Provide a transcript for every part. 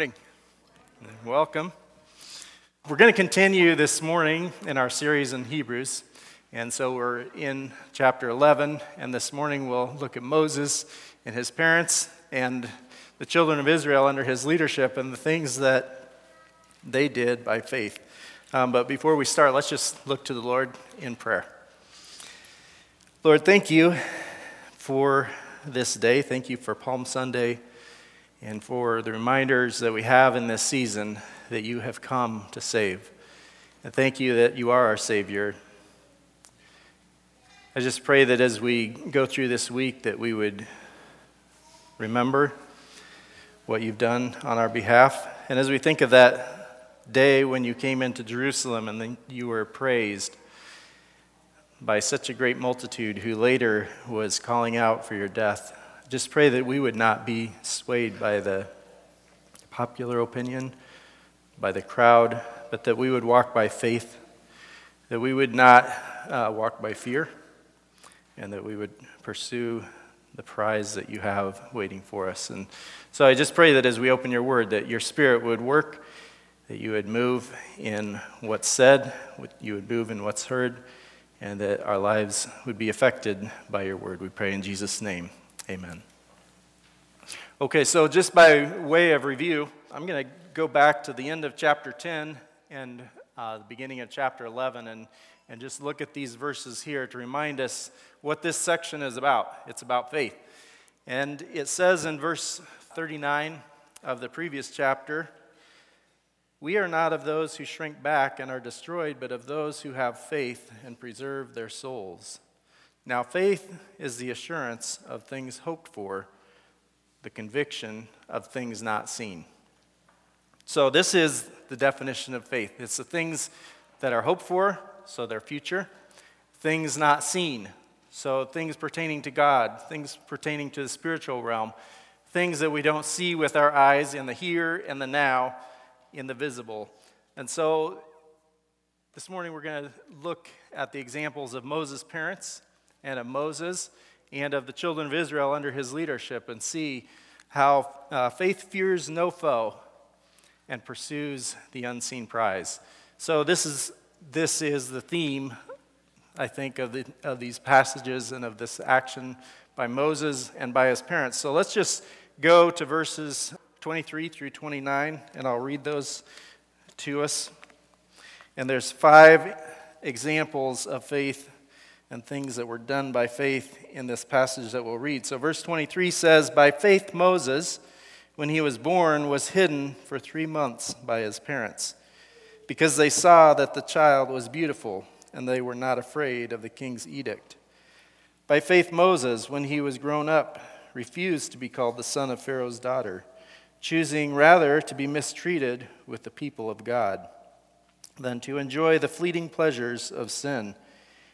Morning. Welcome. We're going to continue this morning in our series in Hebrews. And so we're in chapter 11, and this morning we'll look at Moses and his parents and the children of Israel under his leadership and the things that they did by faith. Um, but before we start, let's just look to the Lord in prayer. Lord, thank you for this day. Thank you for Palm Sunday and for the reminders that we have in this season that you have come to save. And thank you that you are our Savior. I just pray that as we go through this week that we would remember what you've done on our behalf. And as we think of that day when you came into Jerusalem and then you were praised by such a great multitude who later was calling out for your death, just pray that we would not be swayed by the popular opinion, by the crowd, but that we would walk by faith, that we would not uh, walk by fear, and that we would pursue the prize that you have waiting for us. And so I just pray that as we open your word, that your spirit would work, that you would move in what's said, you would move in what's heard, and that our lives would be affected by your word. We pray in Jesus' name. Amen. Okay, so just by way of review, I'm going to go back to the end of chapter 10 and uh, the beginning of chapter 11 and, and just look at these verses here to remind us what this section is about. It's about faith. And it says in verse 39 of the previous chapter, we are not of those who shrink back and are destroyed, but of those who have faith and preserve their souls. Now, faith is the assurance of things hoped for, the conviction of things not seen. So, this is the definition of faith it's the things that are hoped for, so their future, things not seen, so, things pertaining to God, things pertaining to the spiritual realm, things that we don't see with our eyes in the here and the now, in the visible. And so, this morning we're going to look at the examples of Moses' parents and of Moses and of the children of Israel under his leadership and see how uh, faith fears no foe and pursues the unseen prize. So, this is, this is the theme I think, of, the, of these passages and of this action by Moses and by his parents. So let's just go to verses 23 through 29, and I'll read those to us. And there's five examples of faith and things that were done by faith in this passage that we'll read. So, verse 23 says, By faith, Moses, when he was born, was hidden for three months by his parents, because they saw that the child was beautiful and they were not afraid of the king's edict. By faith, Moses, when he was grown up, refused to be called the son of Pharaoh's daughter, choosing rather to be mistreated with the people of God than to enjoy the fleeting pleasures of sin.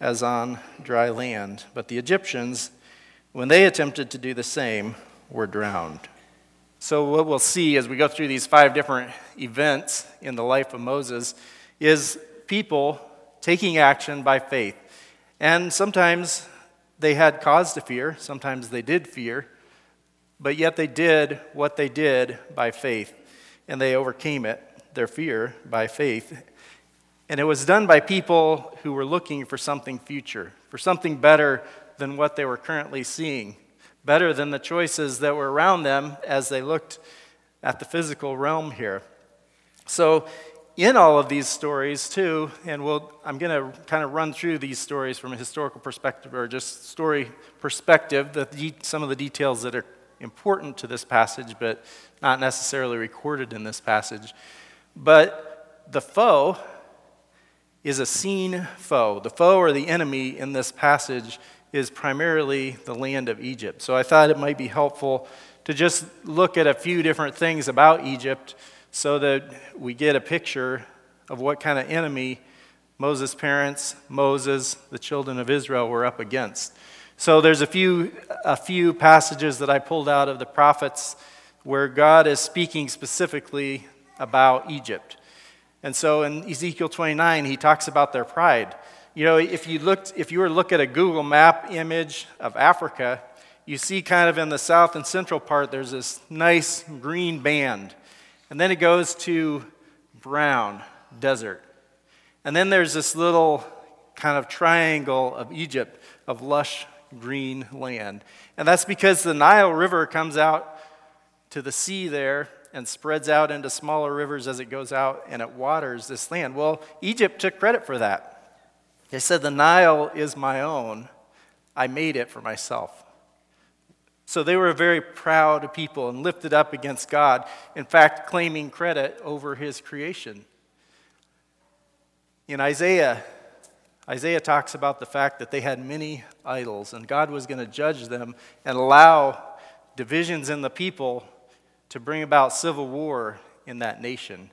as on dry land, but the Egyptians, when they attempted to do the same, were drowned. So, what we'll see as we go through these five different events in the life of Moses is people taking action by faith. And sometimes they had cause to fear, sometimes they did fear, but yet they did what they did by faith, and they overcame it, their fear, by faith. And it was done by people who were looking for something future, for something better than what they were currently seeing, better than the choices that were around them as they looked at the physical realm here. So, in all of these stories, too, and we'll, I'm going to kind of run through these stories from a historical perspective or just story perspective, the, some of the details that are important to this passage, but not necessarily recorded in this passage. But the foe is a seen foe. The foe or the enemy in this passage is primarily the land of Egypt. So I thought it might be helpful to just look at a few different things about Egypt so that we get a picture of what kind of enemy Moses' parents, Moses, the children of Israel were up against. So there's a few, a few passages that I pulled out of the prophets where God is speaking specifically about Egypt. And so in Ezekiel 29, he talks about their pride. You know, if you looked, if you were to look at a Google map image of Africa, you see kind of in the south and central part, there's this nice green band. And then it goes to brown desert. And then there's this little kind of triangle of Egypt of lush green land. And that's because the Nile River comes out to the sea there and spreads out into smaller rivers as it goes out and it waters this land. Well, Egypt took credit for that. They said, The Nile is my own. I made it for myself. So they were a very proud people and lifted up against God, in fact, claiming credit over his creation. In Isaiah, Isaiah talks about the fact that they had many idols, and God was going to judge them and allow divisions in the people to bring about civil war in that nation.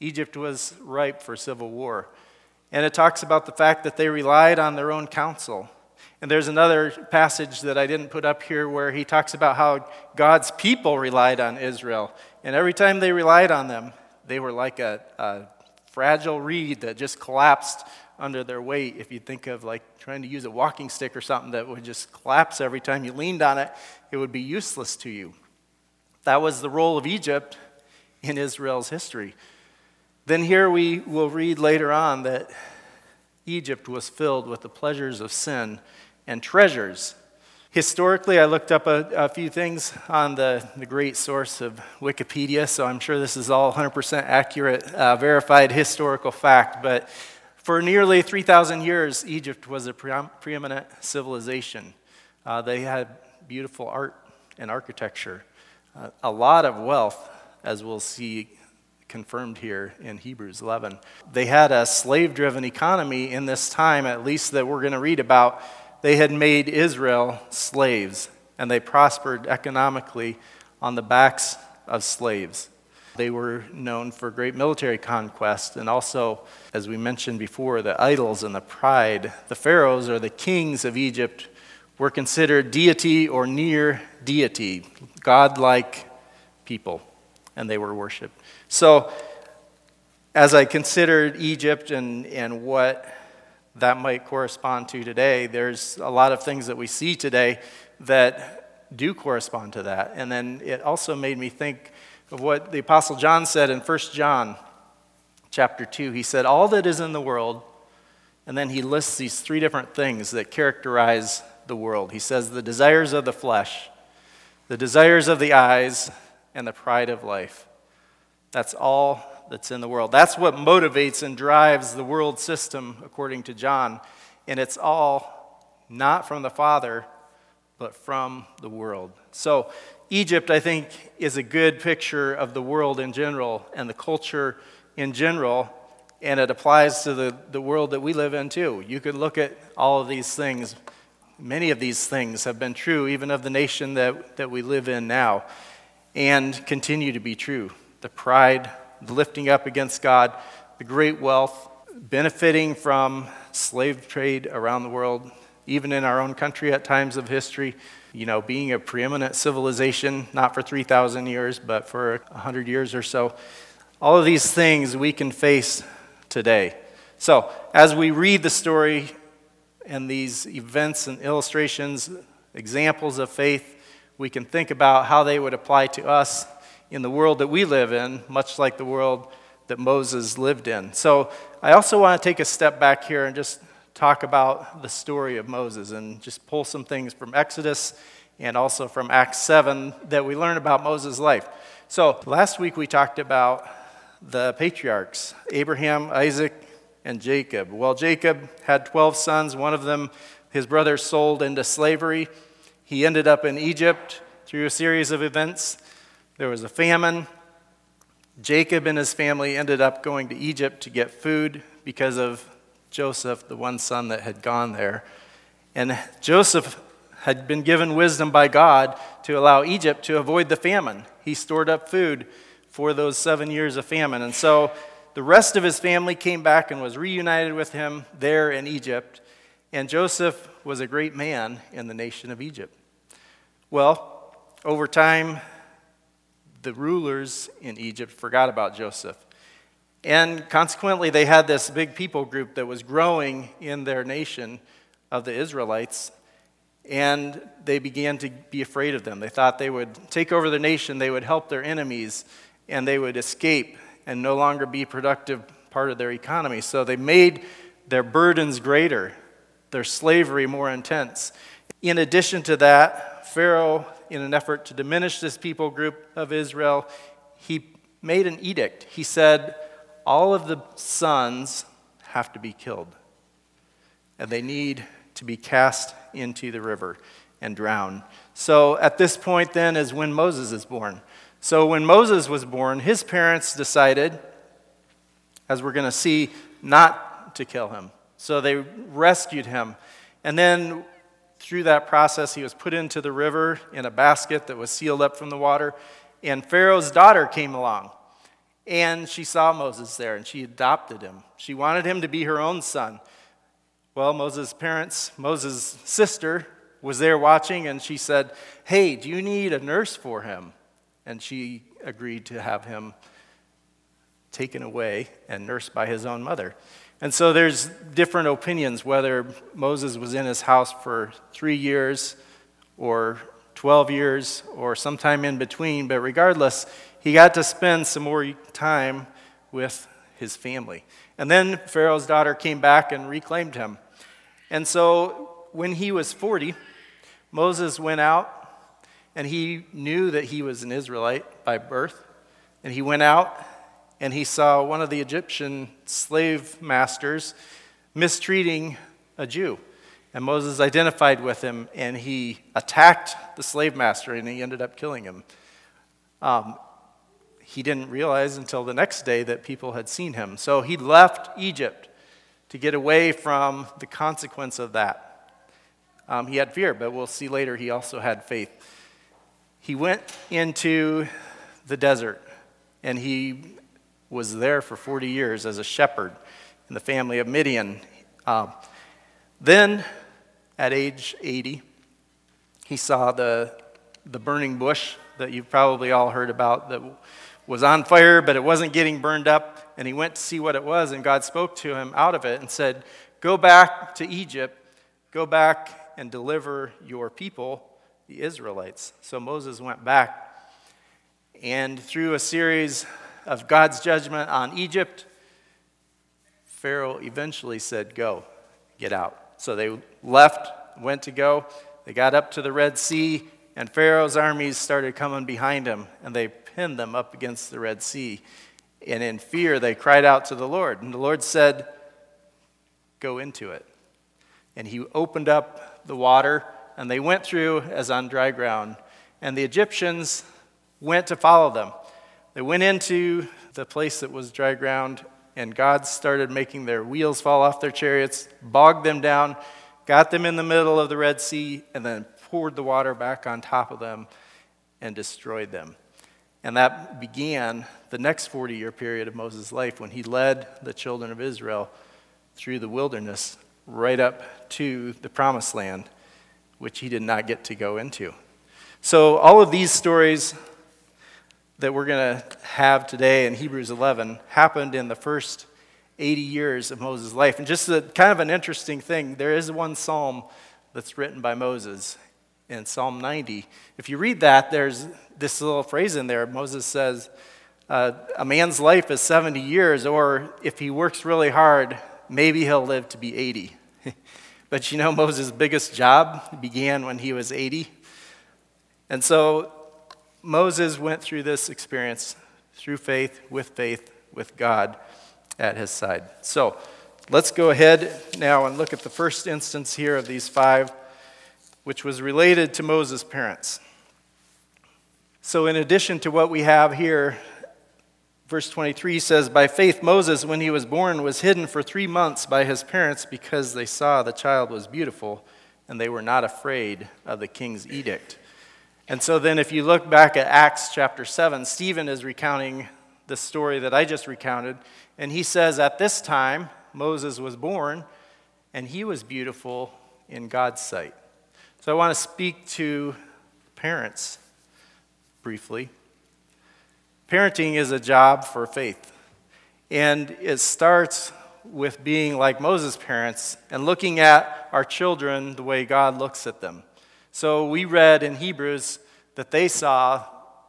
Egypt was ripe for civil war. And it talks about the fact that they relied on their own counsel. And there's another passage that I didn't put up here where he talks about how God's people relied on Israel. And every time they relied on them, they were like a, a fragile reed that just collapsed under their weight. If you think of like trying to use a walking stick or something that would just collapse every time you leaned on it, it would be useless to you. That was the role of Egypt in Israel's history. Then here we will read later on that Egypt was filled with the pleasures of sin and treasures. Historically, I looked up a, a, few things on the, the great source of Wikipedia, so I'm sure this is all 100% accurate, uh, verified historical fact. But for nearly 3,000 years, Egypt was a pre- preeminent civilization. Uh, they had beautiful art and architecture a lot of wealth, as we'll see confirmed here in Hebrews 11. They had a slave driven economy in this time, at least that we're going to read about. They had made Israel slaves, and they prospered economically on the backs of slaves. They were known for great military conquest, and also, as we mentioned before, the idols and the pride. The pharaohs or the kings of Egypt were considered deity or near deity, godlike people, and they were worshiped. So, as I considered Egypt and, and what that might correspond to today, there's a lot of things that we see today that do correspond to that. And then it also made me think of what the Apostle John said in 1 John chapter 2. He said, All that is in the world, and then he lists these three different things that characterize the world. He says, The desires of the flesh, the desires of the eyes, and the pride of life. That's all that's in the world. That's what motivates and drives the world system, according to John. And it's all not from the Father, but from the world. So, Egypt, I think, is a good picture of the world in general and the culture in general, and it applies to the, the world that we live in too. You could look at all of these things Many of these things have been true, even of the nation that, that we live in now, and continue to be true. The pride, the lifting up against God, the great wealth, benefiting from slave trade around the world, even in our own country at times of history, you know, being a preeminent civilization, not for 3,000 years, but for 100 years or so. All of these things we can face today. So, as we read the story and these events and illustrations, examples of faith, we can think about how they would apply to us in the world that we live in, much like the world that Moses lived in. So I also want to take a step back here and just talk about the story of Moses and just pull some things from Exodus and also from Acts 7 that we learn about Moses' life. So, last week we talked about the patriarchs Abraham, Isaac, and Jacob. Well, Jacob had 12 sons. One of them, his brother, sold into slavery. He ended up in Egypt through a series of events. There was a famine. Jacob and his family ended up going to Egypt to get food because of Joseph, the one son that had gone there. And Joseph had been given wisdom by God to allow Egypt to avoid the famine. He stored up food for those seven years of famine. And so the rest of his family came back and was reunited with him there in Egypt. And Joseph was a great man in the nation of Egypt. Well, over time, the rulers in Egypt forgot about Joseph. And consequently, they had this big people group that was growing in their nation of the Israelites. And they began to be afraid of them. They thought they would take over the nation, they would help their enemies, and they would escape and no longer be productive part of their economy. So they made their burdens greater, their slavery more intense. In addition to that, Pharaoh, in an effort to diminish this people group of Israel, he made an edict. He said, All of the sons have to be killed, and they need to be cast into the river and drowned. So at this point, then, is when Moses is born. So when Moses was born, his parents decided, as we're going to see, not to kill him. So they rescued him. And then through that process, he was put into the river in a basket that was sealed up from the water. And Pharaoh's daughter came along. And she saw Moses there and she adopted him. She wanted him to be her own son. Well, Moses' parents, Moses' sister, was there watching and she said, Hey, do you need a nurse for him? And she agreed to have him taken away and nursed by his own mother. And so there's different opinions whether Moses was in his house for three years or 12 years or sometime in between, but regardless, he got to spend some more time with his family. And then Pharaoh's daughter came back and reclaimed him. And so when he was 40, Moses went out and he knew that he was an Israelite by birth. And he went out and he saw one of the Egyptian slave masters mistreating a Jew. And Moses identified with him and he attacked the slave master and he ended up killing him. Um, he didn't realize until the next day that people had seen him. So he left Egypt to get away from the consequence of that. Um, he had fear, but we'll see later he also had faith he went into the desert and he was there for 40 years as a shepherd in the family of Midian. Uh, then, at age 80, he saw the, the burning bush that you've probably all heard about that was on fire, but it wasn't getting burned up. And he went to see what it was, and God spoke to him out of it and said, Go back to Egypt, go back and deliver your people the Israelites. So Moses went back, and through a series of God's judgment on Egypt, Pharaoh eventually said, Go, get out. So they left, went to go. They got up to the Red Sea, and Pharaoh's armies started coming behind him, and they pinned them up against the Red Sea. And in fear, they cried out to the Lord. And the Lord said, Go into it. And he opened up the water and they went through as on dry ground. And the Egyptians went to follow them. They went into the place that was dry ground, and God started making their wheels fall off their chariots, bogged them down, got them in the middle of the Red Sea, and then poured the water back on top of them and destroyed them. And that began the next 40 year period of Moses' life when he led the children of Israel through the wilderness right up to the promised land which he did not get to go into. So, all of these stories that we're going to have today in Hebrews 11 happened in the first 80 years of Moses' life. And just a, kind of an interesting thing, there is one psalm that's written by Moses in Psalm 90. If you read that, there's this little phrase in there. Moses says, uh, A man's life is 70 years, or if he works really hard, maybe he'll live to be 80. But you know, Moses' biggest job began when he was 80. And so Moses went through this experience through faith, with faith, with God at his side. So let's go ahead now and look at the first instance here of these five, which was related to Moses' parents. So, in addition to what we have here, verse 23 says, By faith, Moses, when he was born, was hidden for three months by his parents because they saw the child was beautiful and they were not afraid of the king's edict. And so, then if you look back at Acts chapter 7, Stephen is recounting the story that I just recounted, and he says, At this time, Moses was born, and he was beautiful in God's sight. So, I want to speak to parents briefly. Parenting is a job for faith, and it starts with being like Moses' parents and looking at our children the way God looks at them. So we read in Hebrews that they saw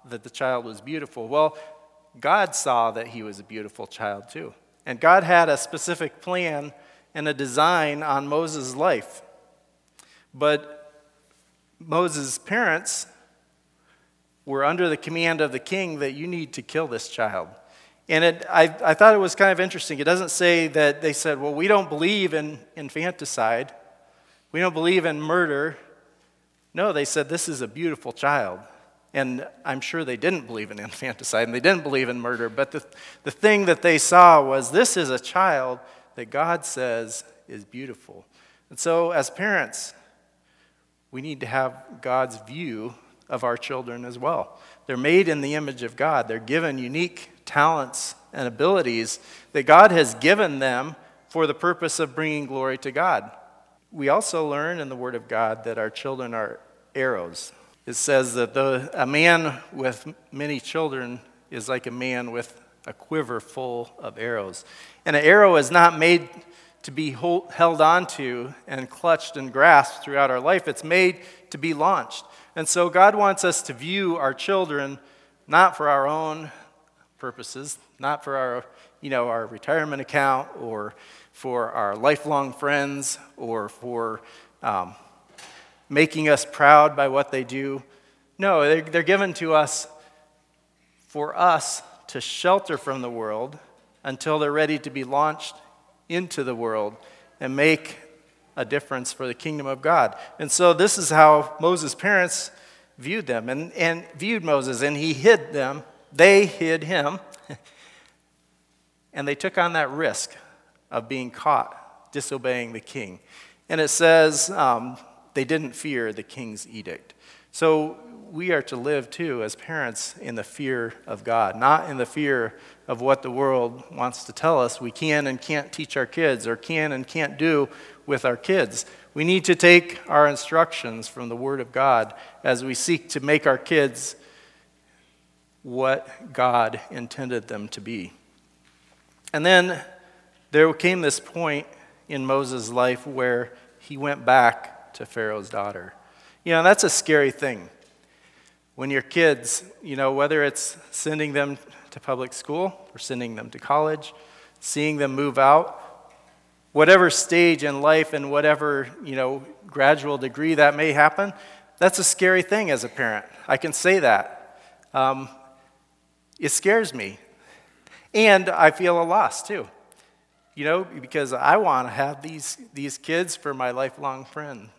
that the child was beautiful. Well, God saw that he was a beautiful child too. And God had a specific plan and a design on Moses' life. But Moses' parents were under the command of the king that you need to kill this child. And it, I, I thought it was kind of interesting. It doesn't say that they said, well, we don't believe in infanticide, we don't believe in murder. No, they said, this is a beautiful child. And I'm sure they didn't believe in infanticide and they didn't believe in murder, but the, the thing that they saw was this is a child that God says is beautiful. And so, as parents, we need to have God's view of our children as well. They're made in the image of God, they're given unique talents and abilities that God has given them for the purpose of bringing glory to God. We also learn in the Word of God that our children are arrows. It says that the, a man with many children is like a man with a quiver full of arrows. And an arrow is not made to be hold, held onto and clutched and grasped throughout our life, it's made to be launched. And so God wants us to view our children not for our own purposes, not for our, you know, our retirement account or for our lifelong friends or for um, making us proud by what they do. No, they're, they're given to us for us to shelter from the world until they're ready to be launched into the world and make a difference for the kingdom of God. And so this is how Moses' parents viewed them and, and viewed Moses, and he hid them. They hid him, and they took on that risk of being caught disobeying the king. And it says um, they didn't fear the king's edict. So we are to live too as parents in the fear of God, not in the fear of what the world wants to tell us we can and can't teach our kids or can and can't do with our kids. We need to take our instructions from the Word of God as we seek to make our kids what God intended them to be. And then there came this point in Moses' life where he went back to Pharaoh's daughter. You know, that's a scary thing. When your kids, you know, whether it's sending them to public school or sending them to college, seeing them move out, whatever stage in life and whatever, you know, gradual degree that may happen, that's a scary thing as a parent. I can say that. Um, it scares me. And I feel a loss too. You know, because I want to have these, these kids for my lifelong friends.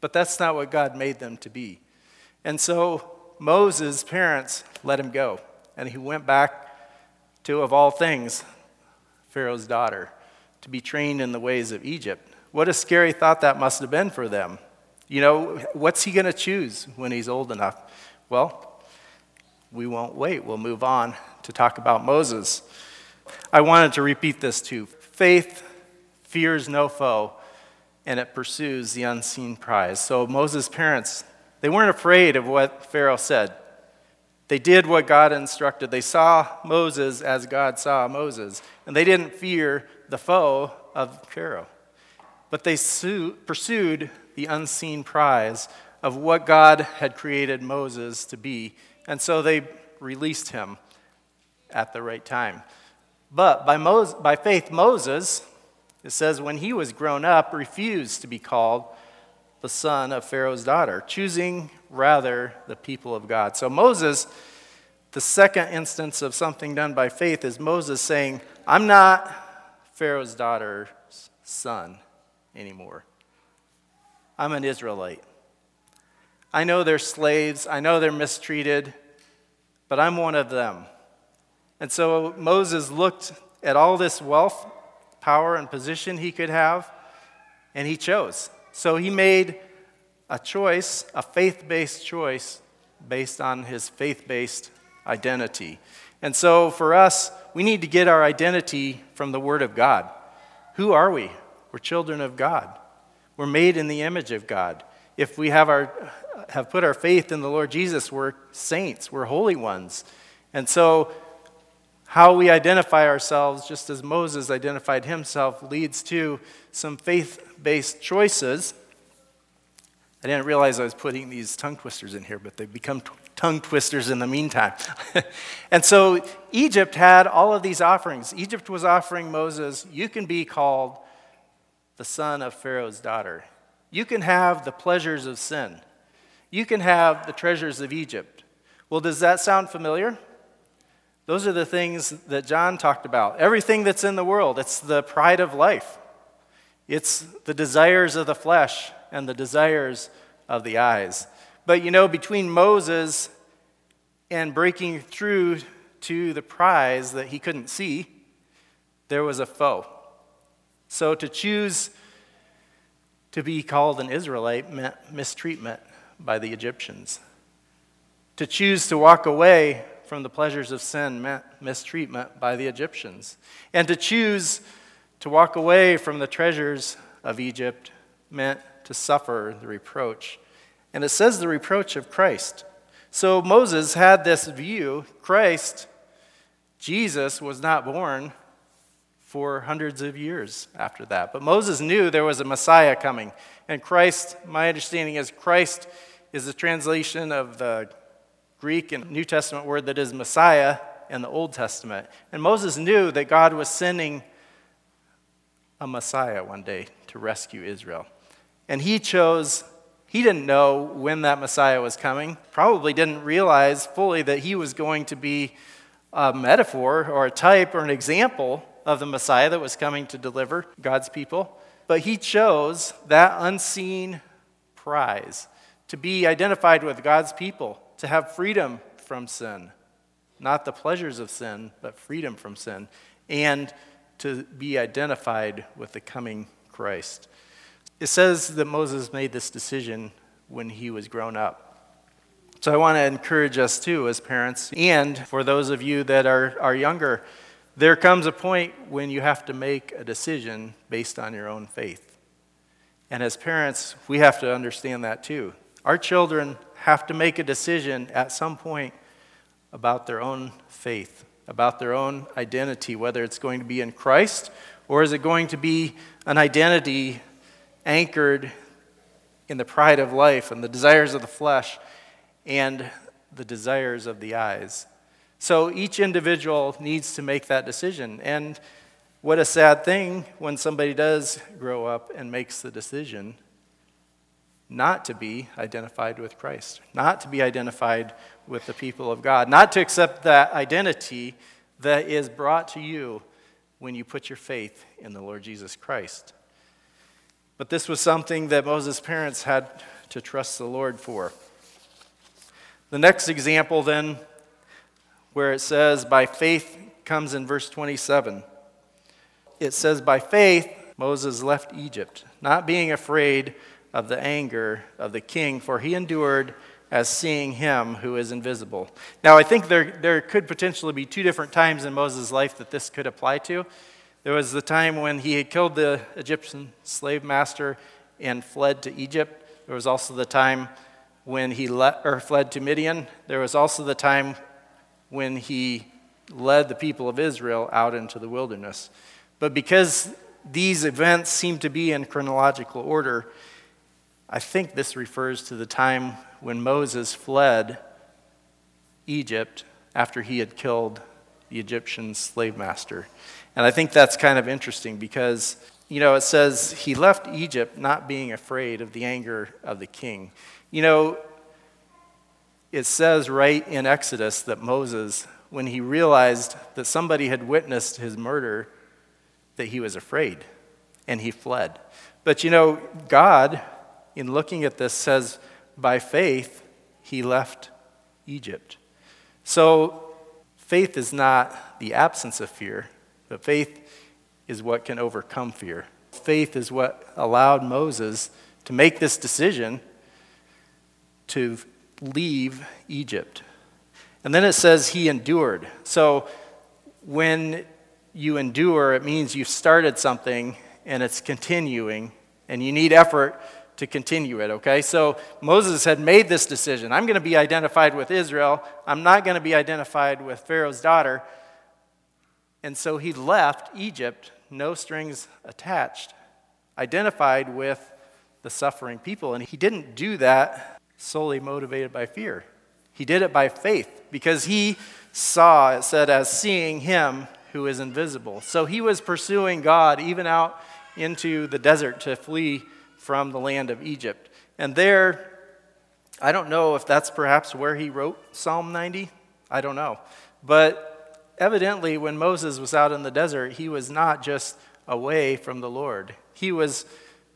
But that's not what God made them to be. And so Moses' parents let him go. And he went back to, of all things, Pharaoh's daughter to be trained in the ways of Egypt. What a scary thought that must have been for them. You know, what's he going to choose when he's old enough? Well, we won't wait. We'll move on to talk about Moses. I wanted to repeat this too. Faith fears no foe, and it pursues the unseen prize. So Moses' parents, they weren't afraid of what Pharaoh said. They did what God instructed. They saw Moses as God saw Moses, and they didn't fear the foe of Pharaoh. But they pursued the unseen prize of what God had created Moses to be, and so they released him at the right time. But by, Moses, by faith, Moses, it says, when he was grown up, refused to be called the son of Pharaoh's daughter, choosing rather the people of God. So Moses, the second instance of something done by faith is Moses saying, I'm not Pharaoh's daughter's son anymore. I'm an Israelite. I know they're slaves, I know they're mistreated, but I'm one of them. And so Moses looked at all this wealth, power, and position he could have, and he chose. So he made a choice, a faith based choice, based on his faith based identity. And so for us, we need to get our identity from the Word of God. Who are we? We're children of God. We're made in the image of God. If we have, our, have put our faith in the Lord Jesus, we're saints, we're holy ones. And so, how we identify ourselves, just as Moses identified himself, leads to some faith based choices. I didn't realize I was putting these tongue twisters in here, but they've become t- tongue twisters in the meantime. and so Egypt had all of these offerings. Egypt was offering Moses, you can be called the son of Pharaoh's daughter. You can have the pleasures of sin. You can have the treasures of Egypt. Well, does that sound familiar? Those are the things that John talked about. Everything that's in the world, it's the pride of life. It's the desires of the flesh and the desires of the eyes. But you know, between Moses and breaking through to the prize that he couldn't see, there was a foe. So to choose to be called an Israelite meant mistreatment by the Egyptians. To choose to walk away from the pleasures of sin meant mistreatment by the Egyptians. And to choose to walk away from the treasures of Egypt meant to suffer the reproach. And it says the reproach of Christ. So Moses had this view Christ, Jesus, was not born for hundreds of years after that. But Moses knew there was a Messiah coming. And Christ, my understanding is Christ is the translation of the Greek and New Testament word that is Messiah in the Old Testament. And Moses knew that God was sending a Messiah one day to rescue Israel. And he chose, he didn't know when that Messiah was coming, probably didn't realize fully that he was going to be a metaphor or a type or an example of the Messiah that was coming to deliver God's people. But he chose that unseen prize to be identified with God's people, to have freedom from sin, not the pleasures of sin, but freedom from sin, and to be identified with the coming Christ. It says that Moses made this decision when he was grown up. So I want to encourage us too, as parents, and for those of you that are, are younger, there comes a point when you have to make a decision based on your own faith. And as parents, we have to understand that too. Our children have to make a decision at some point about their own faith about their own identity, whether it's going to be in Christ or is it going to be an identity anchored in the pride of life and the desires of the flesh and the desires of the eyes. So each individual needs to make that decision. And what a sad thing when somebody does grow up and makes the decision not to be identified with Christ, not to be identified with the people of God, not to accept that identity that is brought to you when you put your faith in the Lord Jesus Christ. But this was something that Moses' parents had to trust the Lord for. The next example, then, where it says, by faith, comes in verse 27. It says, by faith, Moses left Egypt, not being afraid of the anger of the king, for he endured as seeing him who is invisible. Now, I think there, there could potentially be two different times in Moses' life that this could apply to. There was the time when he had killed the Egyptian slave master and fled to Egypt. There was also the time when he or fled to Midian. There was also the time when he led the people of Israel out into the wilderness. But because these events seem to be in chronological order, I think this refers to the time when Moses fled Egypt after he had killed the Egyptian slave master. And I think that's kind of interesting because you know, it says he left Egypt not being afraid of the anger of the king. You know, it says right in Exodus that Moses, when he realized that somebody had witnessed his murder, that he was afraid and he fled. But you know, God, in looking at this, says by faith he left Egypt. So faith is not the absence of fear, but faith is what can overcome fear. Faith is what allowed Moses to make this decision to leave Egypt. And then it says he endured. So when you endure, it means you've started something and it's continuing, and you need effort to continue it, okay? So Moses had made this decision I'm going to be identified with Israel, I'm not going to be identified with Pharaoh's daughter. And so he left Egypt, no strings attached, identified with the suffering people. And he didn't do that solely motivated by fear. He did it by faith because he saw, it said, as seeing him who is invisible. So he was pursuing God even out into the desert to flee from the land of Egypt. And there, I don't know if that's perhaps where he wrote Psalm 90. I don't know. But evidently, when Moses was out in the desert, he was not just away from the Lord, he was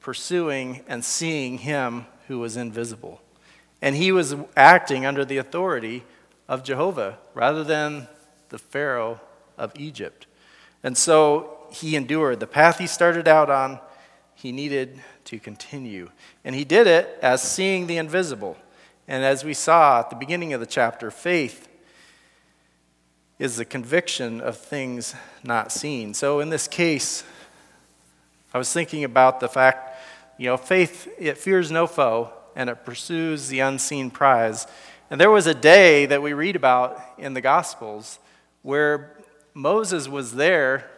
pursuing and seeing him who was invisible. And he was acting under the authority of Jehovah rather than the Pharaoh of Egypt. And so he endured. The path he started out on, he needed to continue. And he did it as seeing the invisible. And as we saw at the beginning of the chapter, faith is the conviction of things not seen. So in this case, I was thinking about the fact, you know, faith, it fears no foe and it pursues the unseen prize. And there was a day that we read about in the Gospels where Moses was there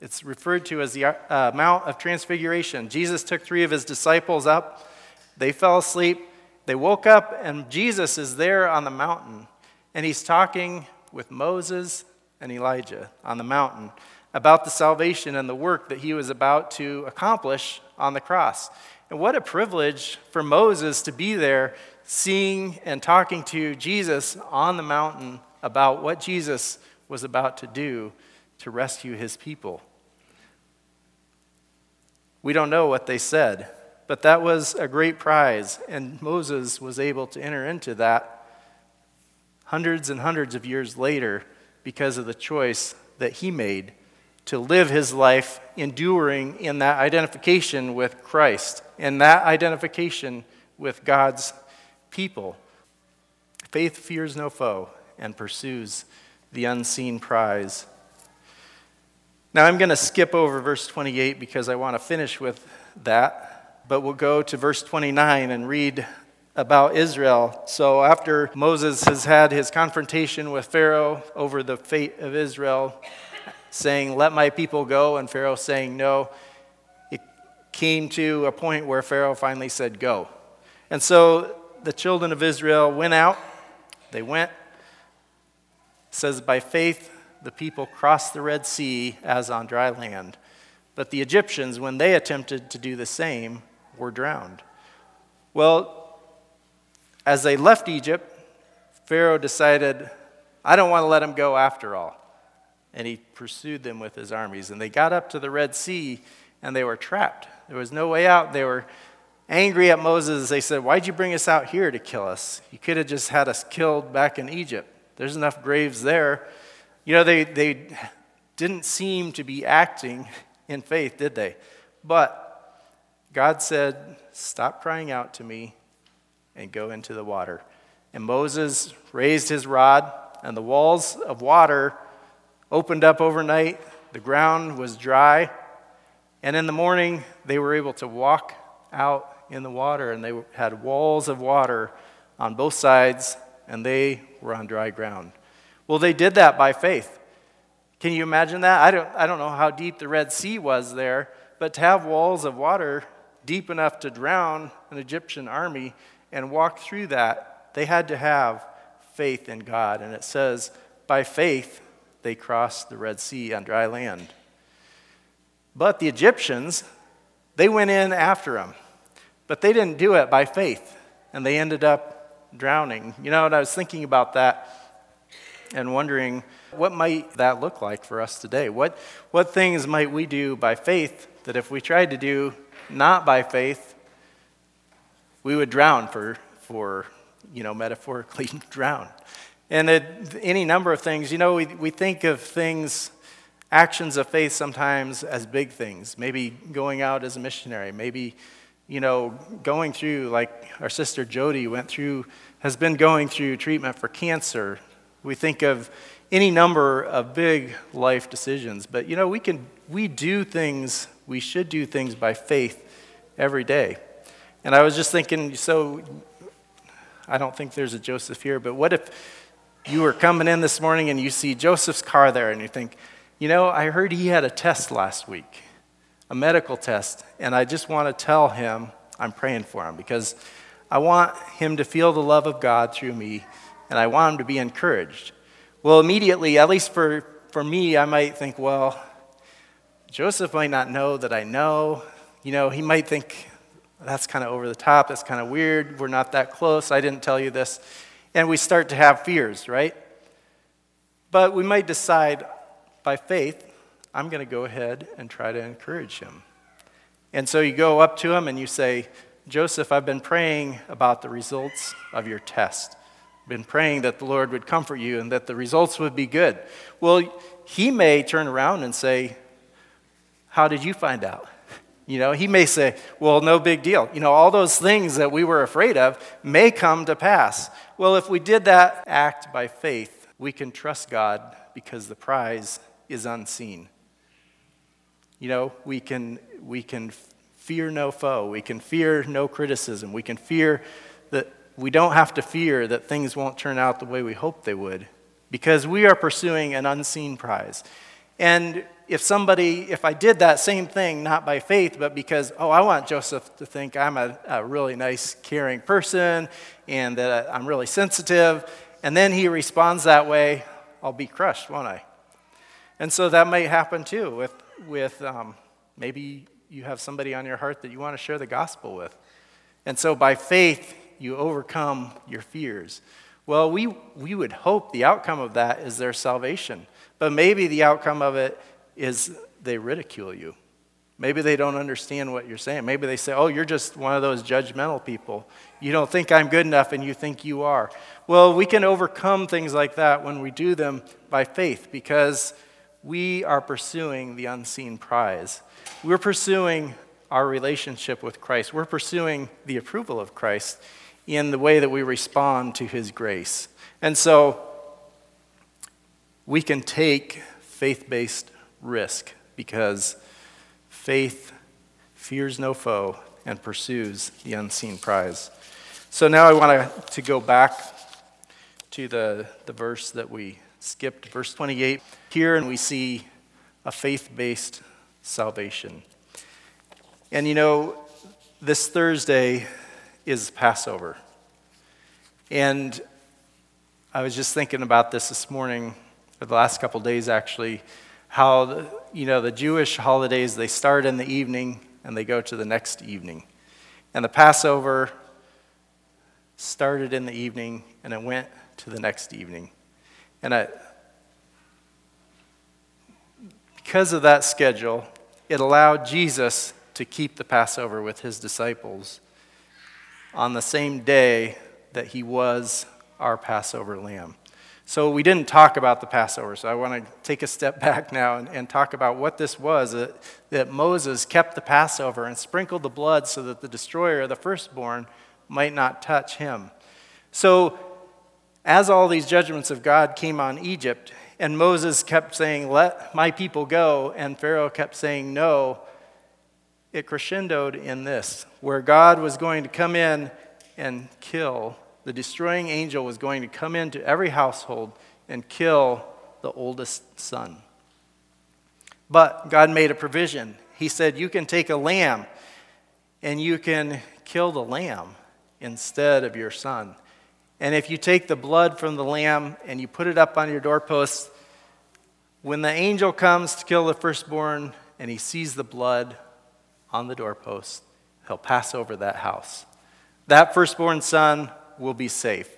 it's referred to as the uh, Mount of Transfiguration. Jesus took three of his disciples up. They fell asleep. They woke up, and Jesus is there on the mountain. And he's talking with Moses and Elijah on the mountain about the salvation and the work that he was about to accomplish on the cross. And what a privilege for Moses to be there, seeing and talking to Jesus on the mountain about what Jesus was about to do to rescue his people. We don't know what they said, but that was a great prize, and Moses was able to enter into that hundreds and hundreds of years later because of the choice that he made to live his life enduring in that identification with Christ and that identification with God's people. Faith fears no foe and pursues the unseen prize now, I'm going to skip over verse 28 because I want to finish with that, but we'll go to verse 29 and read about Israel. So, after Moses has had his confrontation with Pharaoh over the fate of Israel, saying, Let my people go, and Pharaoh saying, No, it came to a point where Pharaoh finally said, Go. And so the children of Israel went out. They went, says, by faith the people crossed the Red Sea as on dry land. But the Egyptians, when they attempted to do the same, were drowned. Well, as they left Egypt, Pharaoh decided, I don't want to let them go after all. And he pursued them with his armies. And they got up to the Red Sea and they were trapped. There was no way out. They were angry at Moses. They said, Why'd you bring us out here to kill us? You could have just had us killed back in Egypt. There's enough graves there. You know, they, they didn't seem to be acting in faith, did they? But God said, Stop crying out to me and go into the water. And Moses raised his rod, and the walls of water opened up overnight. The ground was dry. And in the morning, they were able to walk out in the water, and they had walls of water on both sides, and they were on dry ground. Well, they did that by faith. Can you imagine that? I don't, I don't know how deep the Red Sea was there, but to have walls of water deep enough to drown an Egyptian army and walk through that, they had to have faith in God. And it says, by faith, they crossed the Red Sea on dry land. But the Egyptians, they went in after them, But they didn't do it by faith, and they ended up drowning. You know, and I was thinking about that and wondering what might that look like for us today? What, what things might we do by faith that if we tried to do not by faith, we would drown for, for you know, metaphorically drown. And it, any number of things, you know, we, we think of things, actions of faith sometimes as big things. Maybe going out as a missionary, maybe, you know, going through, like our sister Jody went through, has been going through treatment for cancer. We think of any number of big life decisions. But, you know, we can, we do things, we should do things by faith every day. And I was just thinking, so I don't think there's a Joseph here, but what if you were coming in this morning and you see Joseph's car there and you think, you know, I heard he had a test last week, a medical test, and I just want to tell him I'm praying for him because I want him to feel the love of God through me and I want him to be encouraged. Well, immediately, at least for, for me, I might think, well, Joseph might not know that I know. You know, he might think that's kind of over the top, that's kind of weird, we're not that close, I didn't tell you this and we start to have fears, right? But we might decide by faith, I'm going to go ahead and try to encourage him. And so you go up to him and you say, Joseph, I've been praying about the results of your test. Been praying that the Lord would comfort you and that the results would be good. Well, he may turn around and say, How did you find out? You know, he may say, Well, no big deal. You know, all those things that we were afraid of may come to pass. Well, if we did that act by faith, we can trust God because the prize is unseen. You know, we can, we can fear no foe. We can fear no criticism. We can fear that we don't have to fear that things won't turn out the way we hope they would because we are pursuing an unseen prize. And if somebody, if I did that same thing, not by faith, but because, oh, I want Joseph to think I'm a, a really nice, caring person and that I'm really sensitive, and then he responds that way, I'll be crushed, won't I? And so that might happen too with, with um, maybe you have somebody on your heart that you want to share the gospel with. And so by faith, you overcome your fears. Well, we, we would hope the outcome of that is their salvation. But maybe the outcome of it is they ridicule you. Maybe they don't understand what you're saying. Maybe they say, oh, you're just one of those judgmental people. You don't think I'm good enough and you think you are. Well, we can overcome things like that when we do them by faith because we are pursuing the unseen prize. We're pursuing our relationship with Christ. We're pursuing the approval of Christ in the way that we respond to his grace. And so we can take faith based risk because faith fears no foe and pursues the unseen prize. So now I want to go back to the, the verse that we skipped, verse 28. Here, and we see a faith based salvation. And you know, this Thursday is Passover. And I was just thinking about this this morning, or the last couple days actually, how the, you know the Jewish holidays they start in the evening and they go to the next evening. And the Passover started in the evening and it went to the next evening. And I, because of that schedule, it allowed Jesus to keep the Passover with his disciples on the same day that he was our Passover lamb. So we didn't talk about the Passover, so I want to take a step back now and, and talk about what this was that, that Moses kept the Passover and sprinkled the blood so that the destroyer, of the firstborn, might not touch him. So, as all these judgments of God came on Egypt, and Moses kept saying, Let my people go, and Pharaoh kept saying, No, it crescendoed in this, where God was going to come in and kill the destroying angel was going to come into every household and kill the oldest son. But God made a provision. He said, You can take a lamb and you can kill the lamb instead of your son. And if you take the blood from the lamb and you put it up on your doorpost, when the angel comes to kill the firstborn, and he sees the blood on the doorpost, he'll pass over that house. That firstborn son will be safe.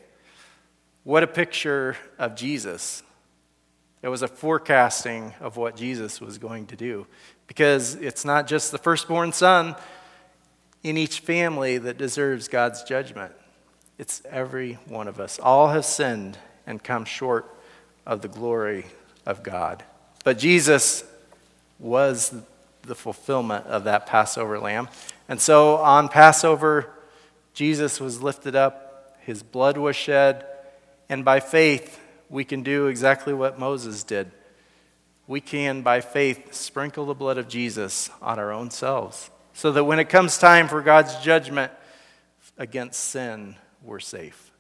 What a picture of Jesus. It was a forecasting of what Jesus was going to do. Because it's not just the firstborn son in each family that deserves God's judgment, it's every one of us. All have sinned and come short of the glory of God. But Jesus was the fulfillment of that Passover lamb. And so on Passover, Jesus was lifted up, his blood was shed, and by faith, we can do exactly what Moses did. We can, by faith, sprinkle the blood of Jesus on our own selves so that when it comes time for God's judgment against sin, we're safe.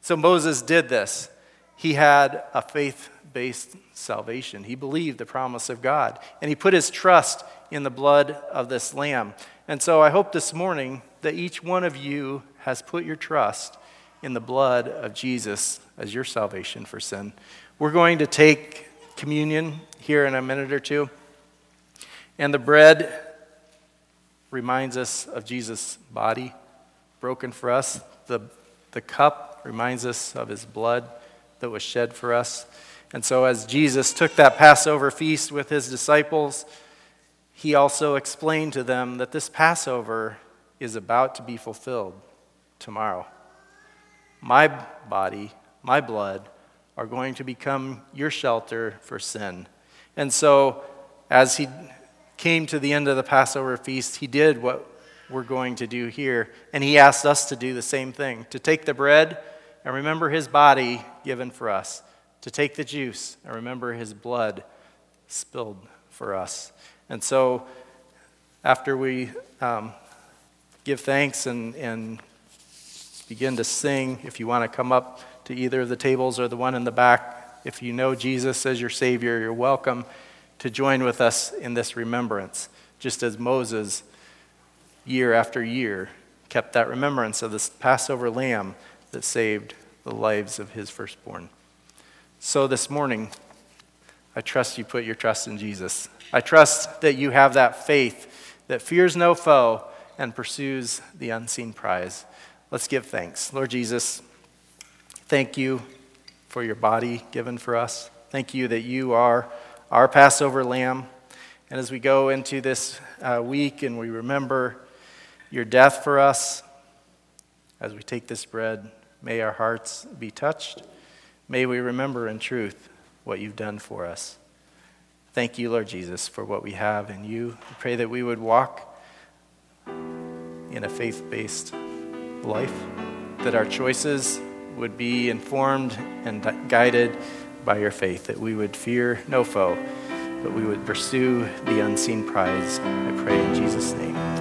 So Moses did this. He had a faith based salvation. He believed the promise of God, and he put his trust in the blood of this lamb. And so I hope this morning that each one of you has put your trust in the blood of Jesus as your salvation for sin. We're going to take communion here in a minute or two. And the bread reminds us of Jesus' body broken for us. The, the cup reminds us of his blood that was shed for us. And so, as Jesus took that Passover feast with his disciples, he also explained to them that this Passover is about to be fulfilled tomorrow. My body, my blood, are going to become your shelter for sin. And so, as he came to the end of the Passover feast, he did what we're going to do here. And he asked us to do the same thing to take the bread and remember his body given for us to take the juice and remember his blood spilled for us. And so, after we um, give thanks and, and begin to sing, if you want to come up to either of the tables or the one in the back, if you know Jesus as your Savior, you're welcome to join with us in this remembrance, just as Moses, year after year, kept that remembrance of this Passover lamb that saved the lives of his firstborn. So this morning, I trust you put your trust in Jesus. I trust that you have that faith that fears no foe and pursues the unseen prize. Let's give thanks. Lord Jesus, thank you for your body given for us. Thank you that you are our Passover lamb. And as we go into this uh, week and we remember your death for us, as we take this bread, may our hearts be touched May we remember in truth what you've done for us. Thank you, Lord Jesus, for what we have in you. I pray that we would walk in a faith based life, that our choices would be informed and guided by your faith, that we would fear no foe, but we would pursue the unseen prize. I pray in Jesus' name.